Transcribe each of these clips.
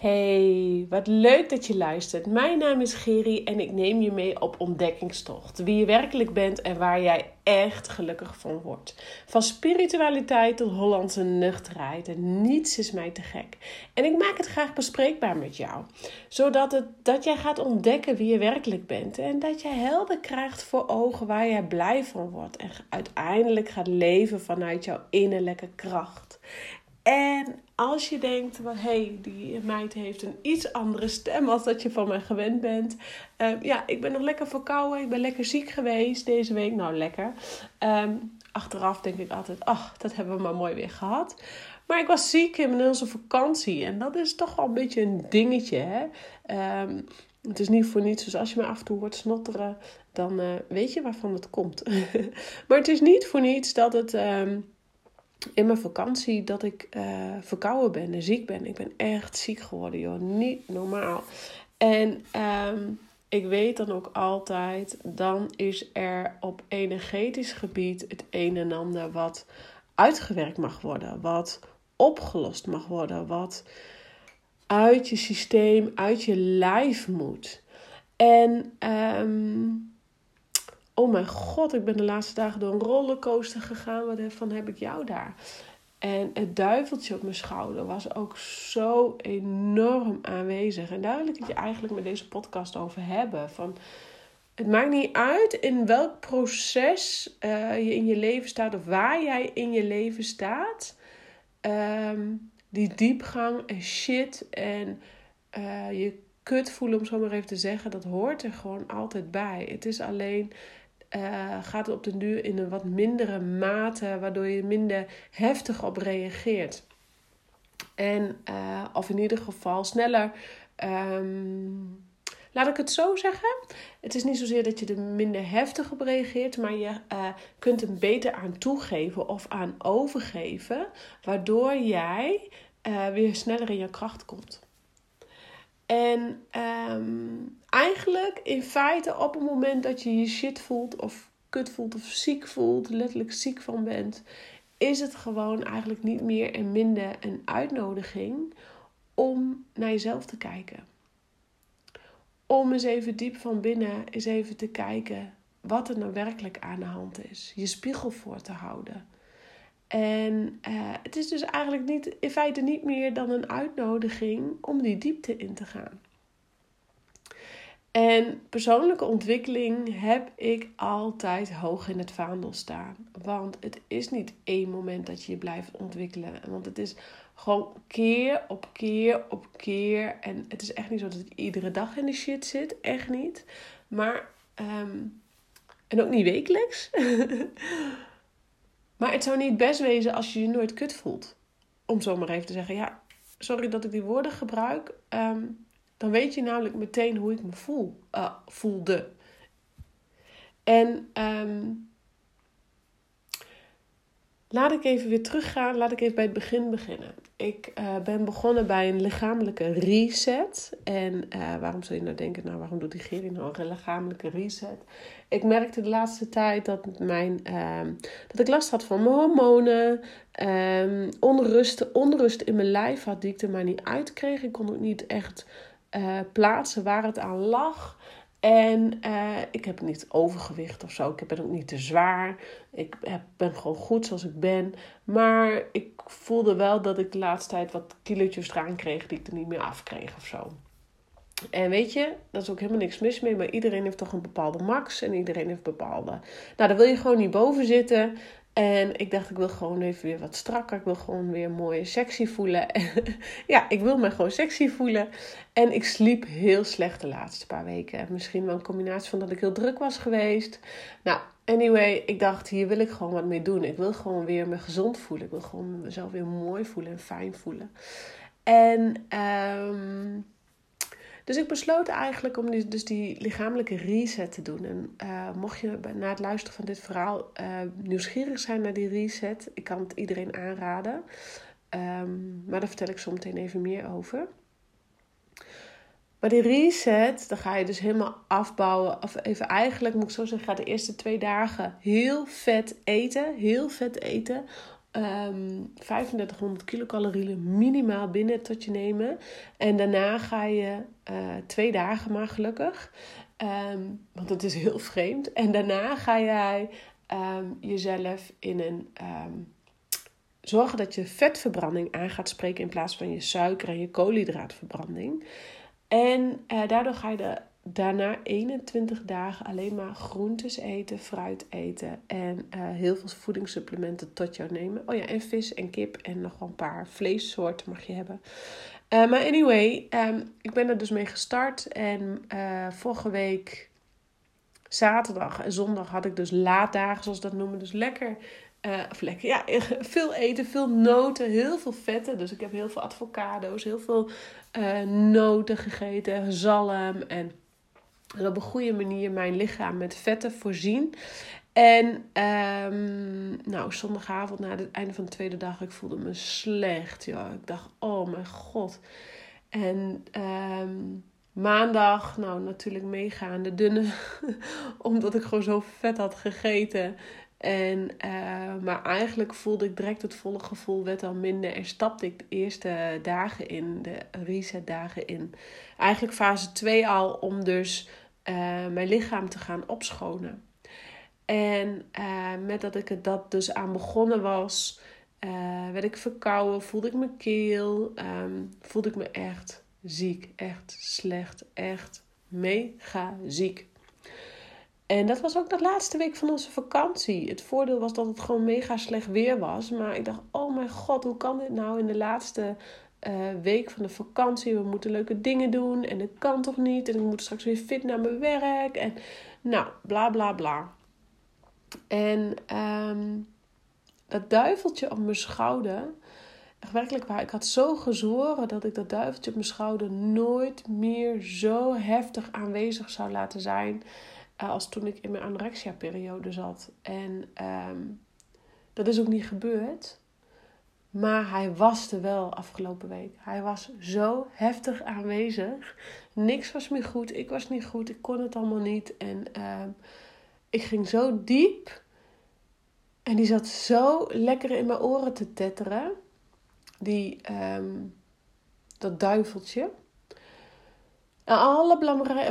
Hey, wat leuk dat je luistert. Mijn naam is Geri en ik neem je mee op ontdekkingstocht. Wie je werkelijk bent en waar jij echt gelukkig van wordt. Van spiritualiteit tot Hollandse nuchterheid. En niets is mij te gek. En ik maak het graag bespreekbaar met jou. Zodat het, dat jij gaat ontdekken wie je werkelijk bent. En dat jij helder krijgt voor ogen waar jij blij van wordt. En uiteindelijk gaat leven vanuit jouw innerlijke kracht. En als je denkt, hé, hey, die meid heeft een iets andere stem als dat je van mij gewend bent. Ehm, ja, ik ben nog lekker verkouden. Ik ben lekker ziek geweest deze week. Nou, lekker. Ehm, achteraf denk ik altijd, ach, dat hebben we maar mooi weer gehad. Maar ik was ziek in onze vakantie. En dat is toch wel een beetje een dingetje, hè. Ehm, het is niet voor niets, dus als je me af en toe hoort snotteren, dan uh, weet je waarvan het komt. maar het is niet voor niets dat het in mijn vakantie dat ik uh, verkouden ben en ziek ben. Ik ben echt ziek geworden, joh. Niet normaal. En ehm, ik weet dan ook altijd, dan is er op energetisch gebied het een en ander wat uitgewerkt mag worden, wat opgelost mag worden, wat uit je systeem, uit je lijf moet. En um, oh mijn god, ik ben de laatste dagen door een rollercoaster gegaan. Wat van heb ik jou daar? En het duiveltje op mijn schouder was ook zo enorm aanwezig. En daar wil ik het je eigenlijk met deze podcast over hebben. Van, het maakt niet uit in welk proces uh, je in je leven staat of waar jij in je leven staat. Um, die diepgang en shit en uh, je kut voelen, om zo maar even te zeggen, dat hoort er gewoon altijd bij. Het is alleen uh, gaat het op den duur in een wat mindere mate, waardoor je minder heftig op reageert. En, uh, of in ieder geval sneller. Um, laat ik het zo zeggen. Het is niet zozeer dat je er minder heftig op reageert, maar je uh, kunt er beter aan toegeven of aan overgeven, waardoor jij weer sneller in je kracht komt. En um, eigenlijk in feite op het moment dat je je shit voelt of kut voelt of ziek voelt, letterlijk ziek van bent, is het gewoon eigenlijk niet meer en minder een uitnodiging om naar jezelf te kijken. Om eens even diep van binnen eens even te kijken wat er nou werkelijk aan de hand is. Je spiegel voor te houden. En uh, het is dus eigenlijk niet, in feite niet meer dan een uitnodiging om die diepte in te gaan. En persoonlijke ontwikkeling heb ik altijd hoog in het vaandel staan. Want het is niet één moment dat je je blijft ontwikkelen. Want het is gewoon keer op keer op keer. En het is echt niet zo dat ik iedere dag in de shit zit. Echt niet. Maar, um, en ook niet wekelijks. maar het zou niet best wezen als je je nooit kut voelt. Om zo maar even te zeggen. Ja, sorry dat ik die woorden gebruik. Um, dan weet je namelijk meteen hoe ik me voel, uh, voelde. En um, laat ik even weer teruggaan. Laat ik even bij het begin beginnen. Ik uh, ben begonnen bij een lichamelijke reset. En uh, waarom zou je nou denken, nou waarom doet die Geri nou een lichamelijke reset? Ik merkte de laatste tijd dat, mijn, uh, dat ik last had van mijn hormonen. Um, onrust, onrust in mijn lijf had die ik er maar niet uitkreeg. Ik kon ook niet echt uh, plaatsen waar het aan lag. En uh, ik heb niet overgewicht of zo. Ik ben ook niet te zwaar. Ik heb, ben gewoon goed zoals ik ben. Maar ik voelde wel dat ik de laatste tijd wat kilootjes eraan kreeg die ik er niet meer afkreeg of zo. En weet je, dat is ook helemaal niks mis mee, maar iedereen heeft toch een bepaalde max en iedereen heeft bepaalde. Nou, daar wil je gewoon niet boven zitten. En ik dacht, ik wil gewoon even weer wat strakker. Ik wil gewoon weer mooi sexy voelen. ja, ik wil me gewoon sexy voelen. En ik sliep heel slecht de laatste paar weken. Misschien wel een combinatie van dat ik heel druk was geweest. Nou, anyway, ik dacht, hier wil ik gewoon wat mee doen. Ik wil gewoon weer me gezond voelen. Ik wil gewoon mezelf weer mooi voelen en fijn voelen. En um, dus ik besloot eigenlijk om dus die lichamelijke reset te doen. En uh, mocht je na het luisteren van dit verhaal uh, nieuwsgierig zijn naar die reset, ik kan het iedereen aanraden. Um, maar daar vertel ik zo meteen even meer over. Maar die reset, dan ga je dus helemaal afbouwen. Of even eigenlijk, moet ik zo zeggen, ga de eerste twee dagen heel vet eten. Heel vet eten um, 3500 kilocalorieën minimaal binnen tot je nemen. En daarna ga je uh, twee dagen maar gelukkig. Um, want het is heel vreemd. En daarna ga jij um, jezelf in een. Um, zorgen dat je vetverbranding aan gaat spreken in plaats van je suiker- en je koolhydraatverbranding. En uh, daardoor ga je de daarna 21 dagen alleen maar groentes eten, fruit eten en uh, heel veel voedingssupplementen tot jou nemen. Oh ja, en vis en kip en nog wel een paar vleessoorten mag je hebben. Uh, maar anyway, um, ik ben er dus mee gestart en uh, vorige week zaterdag en zondag had ik dus laaddagen, zoals dat noemen. Dus lekker lekker, ja, veel eten, veel noten, heel veel vetten. Dus ik heb heel veel avocado's, heel veel noten gegeten, zalm en en op een goede manier mijn lichaam met vetten voorzien. En um, nou, zondagavond na het einde van de tweede dag, ik voelde me slecht. Ja. Ik dacht, oh mijn god. En um, maandag, nou natuurlijk meegaande dunne. omdat ik gewoon zo vet had gegeten. En, uh, maar eigenlijk voelde ik direct het volle gevoel werd al minder. En stapte ik de eerste dagen in, de reset dagen in. Eigenlijk fase 2 al om dus uh, mijn lichaam te gaan opschonen. En uh, met dat ik er dat dus aan begonnen was, werd ik verkouden, voelde ik mijn keel, um, voelde ik me echt ziek, echt slecht, echt mega ziek. En dat was ook de laatste week van onze vakantie. Het voordeel was dat het gewoon mega slecht weer was. Maar ik dacht, oh mijn god, hoe kan dit nou in de laatste uh, week van de vakantie? We moeten leuke dingen doen en dat kan toch niet? En ik moet straks weer fit naar mijn werk. En nou, bla bla bla. En um, dat duiveltje op mijn schouder. Echt werkelijk waar. Ik had zo gezworen dat ik dat duiveltje op mijn schouder nooit meer zo heftig aanwezig zou laten zijn. Uh, als toen ik in mijn anorexia-periode zat. En um, dat is ook niet gebeurd. Maar hij was er wel afgelopen week. Hij was zo heftig aanwezig. Niks was meer goed. Ik was niet goed. Ik kon het allemaal niet. En uh, ik ging zo diep. En die zat zo lekker in mijn oren te tetteren. Die, um, dat duiveltje. Alle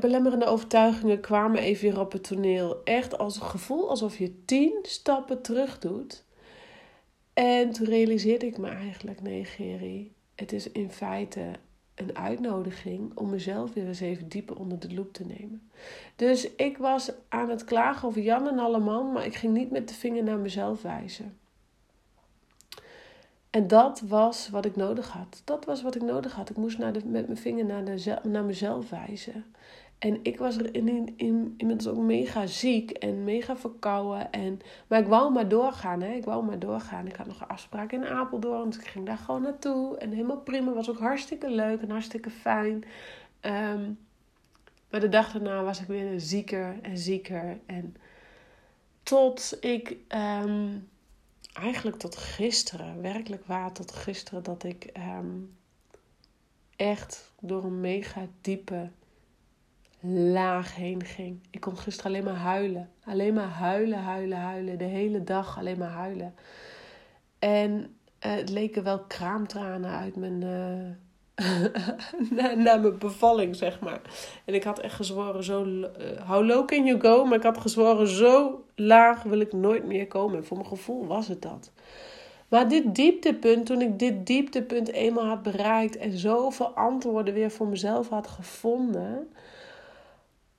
belemmerende overtuigingen kwamen even weer op het toneel. Echt als een gevoel alsof je tien stappen terug doet. En toen realiseerde ik me eigenlijk, nee Gerry, het is in feite een uitnodiging om mezelf weer eens even dieper onder de loep te nemen. Dus ik was aan het klagen over Jan en alle man, maar ik ging niet met de vinger naar mezelf wijzen. En dat was wat ik nodig had. Dat was wat ik nodig had. Ik moest naar de, met mijn vinger naar, de, naar mezelf wijzen. En ik was er in, in, in, inmiddels ook mega ziek en mega verkouden. En, maar ik wou maar doorgaan. Hè? Ik wou maar doorgaan. Ik had nog een afspraak in Apeldoorn. Dus ik ging daar gewoon naartoe. En helemaal prima. Was ook hartstikke leuk en hartstikke fijn. Um, maar de dag daarna was ik weer zieker en zieker. En tot ik... Um, eigenlijk tot gisteren, werkelijk waar tot gisteren, dat ik um, echt door een mega diepe laag heen ging. Ik kon gisteren alleen maar huilen. Alleen maar huilen, huilen, huilen. De hele dag alleen maar huilen. En uh, het leken wel kraamtranen uit mijn. Uh, na, na, mijn bevalling, zeg maar. En ik had echt gezworen, zo. Uh, how low can you go? Maar ik had gezworen, zo laag wil ik nooit meer komen. En voor mijn gevoel was het dat. Maar dit dieptepunt, toen ik dit dieptepunt eenmaal had bereikt en zoveel antwoorden weer voor mezelf had gevonden,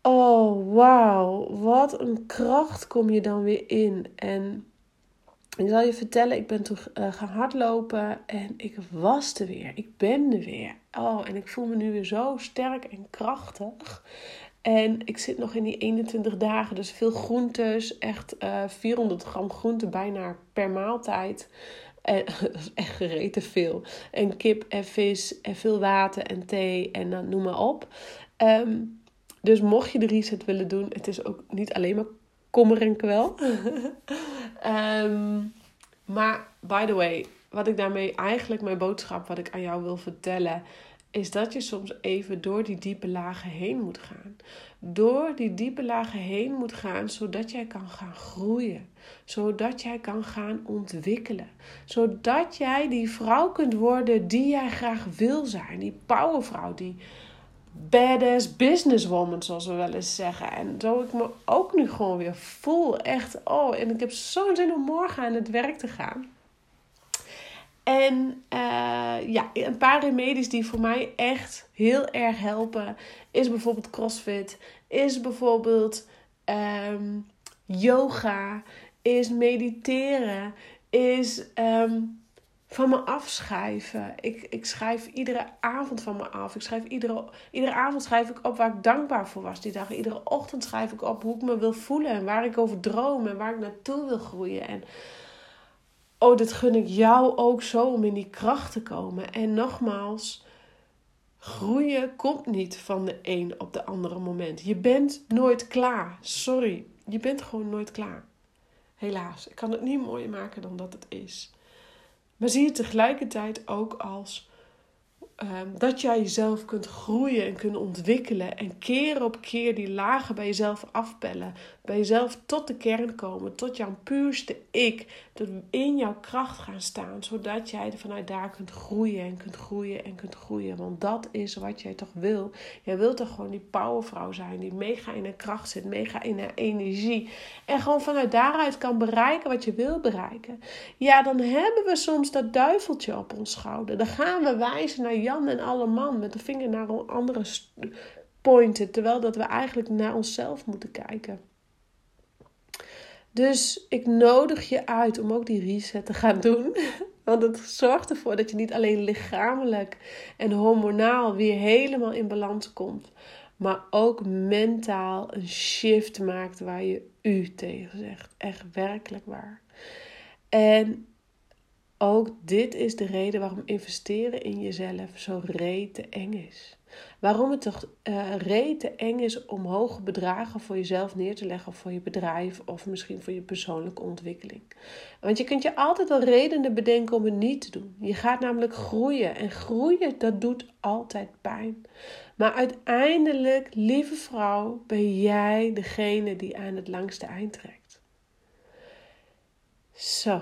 Oh, wauw. Wat een kracht kom je dan weer in. En ik zal je vertellen, ik ben toen uh, gaan hardlopen en ik was er weer. Ik ben er weer. Oh, en ik voel me nu weer zo sterk en krachtig. En ik zit nog in die 21 dagen, dus veel groentes. Echt uh, eh, 400 gram groente bijna per maaltijd. En, dat is echt gereten veel. En kip en vis en veel water en thee en dan noem maar op. Um, dus mocht je de reset willen doen, het is ook niet alleen maar kommer en kwel. um, maar by the way, wat ik daarmee eigenlijk mijn boodschap, wat ik aan jou wil vertellen. is dat je soms even door die diepe lagen heen moet gaan. Door die diepe lagen heen moet gaan, zodat jij kan gaan groeien. Zodat jij kan gaan ontwikkelen. Zodat jij die vrouw kunt worden die jij graag wil zijn. Die powervrouw, die badass businesswoman, zoals we wel eens zeggen. En zo ik me ook nu gewoon weer voel. Echt, oh, en ik heb zo'n zin om morgen aan het werk te gaan. En uh, ja, een paar remedies die voor mij echt heel erg helpen, is bijvoorbeeld CrossFit, is bijvoorbeeld um, yoga, is mediteren, is um, van me afschrijven. Ik, ik schrijf iedere avond van me af. Ik schrijf iedere, iedere avond schrijf ik op waar ik dankbaar voor was die dag. Iedere ochtend schrijf ik op hoe ik me wil voelen en waar ik over droom en waar ik naartoe wil groeien. En oh, dit gun ik jou ook zo om in die kracht te komen. En nogmaals, groeien komt niet van de een op de andere moment. Je bent nooit klaar. Sorry, je bent gewoon nooit klaar. Helaas, ik kan het niet mooier maken dan dat het is. Maar zie je tegelijkertijd ook als Ehm, dat jij jezelf kunt groeien en kunt ontwikkelen. En keer op keer die lagen bij jezelf afpellen. Bij jezelf tot de kern komen. Tot jouw puurste ik. Tot in jouw kracht gaan staan. Zodat jij vanuit daar kunt groeien en kunt groeien en kunt groeien. Want dat is wat jij toch wil. Jij wilt toch gewoon die powervrouw zijn. Die mega in haar kracht zit. Mega in haar energie. En gewoon vanuit daaruit kan bereiken wat je wil bereiken. Ja, dan hebben we soms dat duiveltje op ons schouder. Dan gaan we wijzen naar En alle man met de vinger naar andere pointen, terwijl dat we eigenlijk naar onszelf moeten kijken. Dus ik nodig je uit om ook die reset te gaan doen. Want het zorgt ervoor dat je niet alleen lichamelijk en hormonaal weer helemaal in balans komt, maar ook mentaal een shift maakt waar je u tegen zegt. Echt werkelijk waar. En ook dit is de reden waarom investeren in jezelf zo rete eng is. Waarom het toch uh, rete eng is om hoge bedragen voor jezelf neer te leggen, voor je bedrijf of misschien voor je persoonlijke ontwikkeling. Want je kunt je altijd wel redenen bedenken om het niet te doen. Je gaat namelijk groeien en groeien dat doet altijd pijn. Maar uiteindelijk, lieve vrouw, ben jij degene die aan het langste eind trekt. Zo.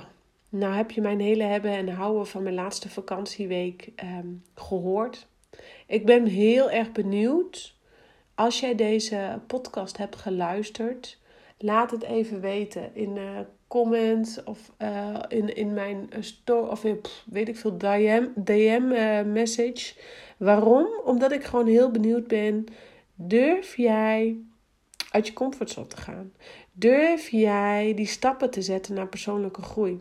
Nou heb je mijn hele hebben en houden van mijn laatste vakantieweek um, gehoord. Ik ben heel erg benieuwd. Als jij deze podcast hebt geluisterd, laat het even weten in de comments of uh, in, in mijn store of in, weet ik veel DM, DM message. Waarom? Omdat ik gewoon heel benieuwd ben. Durf jij uit je comfortzone te gaan? Durf jij die stappen te zetten naar persoonlijke groei?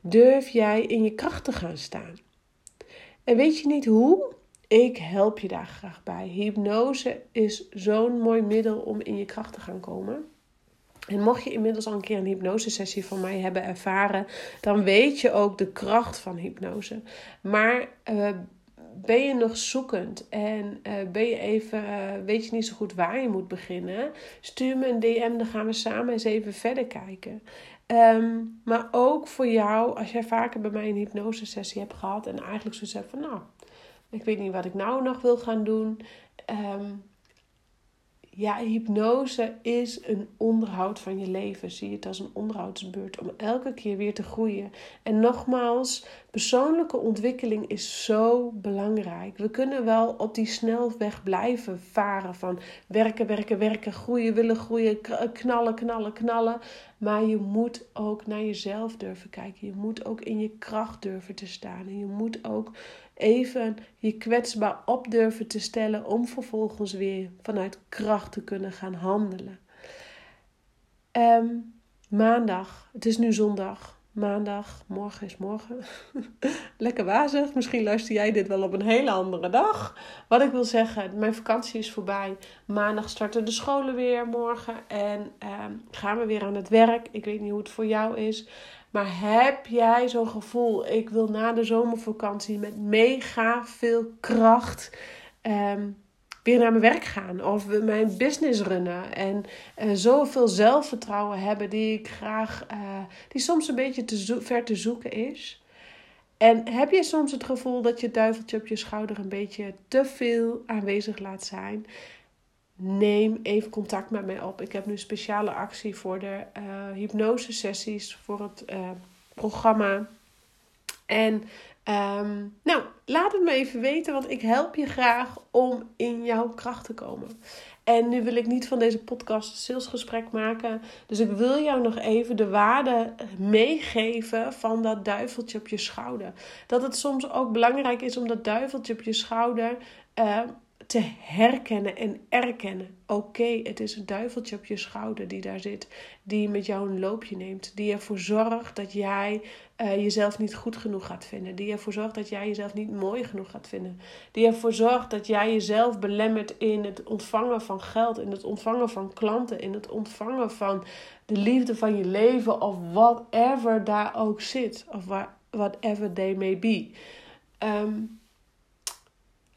Durf jij in je kracht te gaan staan? En weet je niet hoe? Ik help je daar graag bij. Hypnose is zo'n mooi middel om in je kracht te gaan komen. En mocht je inmiddels al een keer een hypnosesessie van mij hebben ervaren, dan weet je ook de kracht van hypnose. Maar uh, ben je nog zoekend en uh, ben je even, uh, weet je niet zo goed waar je moet beginnen? Stuur me een DM, dan gaan we samen eens even verder kijken. Um, maar ook voor jou, als jij vaker bij mij een hypnosesessie hebt gehad en eigenlijk zo zegt van nou, ik weet niet wat ik nou nog wil gaan doen. Um, ja, hypnose is een onderhoud van je leven. Zie het als een onderhoudsbeurt om elke keer weer te groeien. En nogmaals, persoonlijke ontwikkeling is zo belangrijk. We kunnen wel op die snelweg blijven varen van werken, werken, werken, groeien, willen groeien, knallen, knallen, knallen. Maar je moet ook naar jezelf durven kijken. Je moet ook in je kracht durven te staan. En je moet ook even je kwetsbaar op durven te stellen om vervolgens weer vanuit kracht te kunnen gaan handelen. Um, maandag, het is nu zondag. Maandag, morgen is morgen. Lekker wazig. Misschien luister jij dit wel op een hele andere dag. Wat ik wil zeggen, mijn vakantie is voorbij. Maandag starten de scholen weer morgen. En um, gaan we weer aan het werk. Ik weet niet hoe het voor jou is. Maar heb jij zo'n gevoel, ik wil na de zomervakantie met mega veel kracht um, weer naar mijn werk gaan of mijn business runnen en uh, zoveel zelfvertrouwen hebben die ik graag, uh, die soms een beetje te ver te zoeken is. En heb je soms het gevoel dat je duiveltje op je schouder een beetje te veel aanwezig laat zijn? Neem even contact met mij op. Ik heb nu een speciale actie voor de uh, hypnose sessies voor het uh, programma. En um, nou, laat het me even weten, want ik help je graag om in jouw kracht te komen. En nu wil ik niet van deze podcast een salesgesprek maken. Dus ik wil jou nog even de waarde meegeven van dat duiveltje op je schouder. Dat het soms ook belangrijk is om dat duiveltje op je schouder te herkennen en erkennen. Oké, het is een duiveltje op je schouder die daar zit, die met jou een loopje neemt, die ervoor zorgt dat jij uh, jezelf niet goed genoeg gaat vinden, die ervoor zorgt dat jij jezelf niet mooi genoeg gaat vinden, die ervoor zorgt dat jij jezelf belemmert in het ontvangen van geld, in het ontvangen van klanten, in het ontvangen van de liefde van je leven of whatever daar ook zit, of whatever they may be. Um,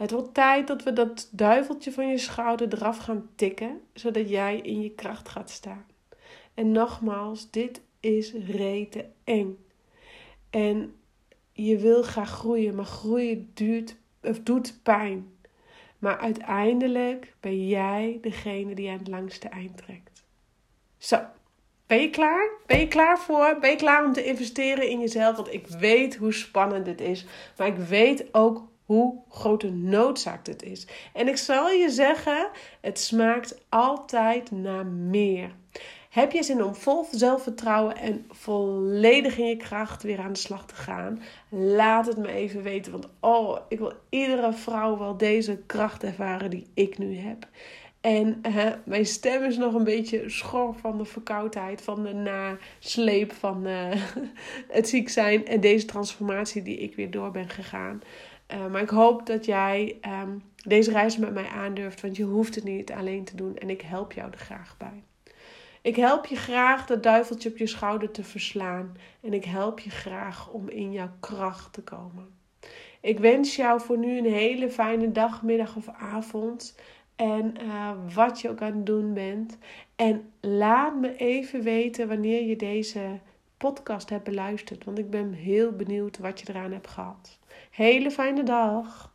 het wordt tijd dat we dat duiveltje van je schouder eraf gaan tikken, zodat jij in je kracht gaat staan. En nogmaals, dit is rete eng. En je wil graag groeien, maar groeien duurt, of doet pijn. Maar uiteindelijk ben jij degene die aan het langste eind trekt. Zo, ben je klaar? Ben je klaar voor? Ben je klaar om te investeren in jezelf? Want ik weet hoe spannend dit is. Maar ik weet ook hoe grote noodzaak dit is. En ik zal je zeggen, het smaakt altijd naar meer. Heb je zin om vol zelfvertrouwen en volledig in je kracht weer aan de slag te gaan? Laat het me even weten. Want oh, ik wil iedere vrouw wel deze kracht ervaren die ik nu heb. En mijn stem is nog een beetje schor van de verkoudheid, van de nasleep van uh, het ziek zijn en deze transformatie die ik weer door ben gegaan. Uh, maar ik hoop dat jij um, deze reis met mij aandurft, want je hoeft het niet alleen te doen en ik help jou er graag bij. Ik help je graag dat duiveltje op je schouder te verslaan en ik help je graag om in jouw kracht te komen. Ik wens jou voor nu een hele fijne dag, middag of avond. En uh, wat je ook aan het doen bent. En laat me even weten wanneer je deze podcast hebt beluisterd. Want ik ben heel benieuwd wat je eraan hebt gehad. Hele fijne dag.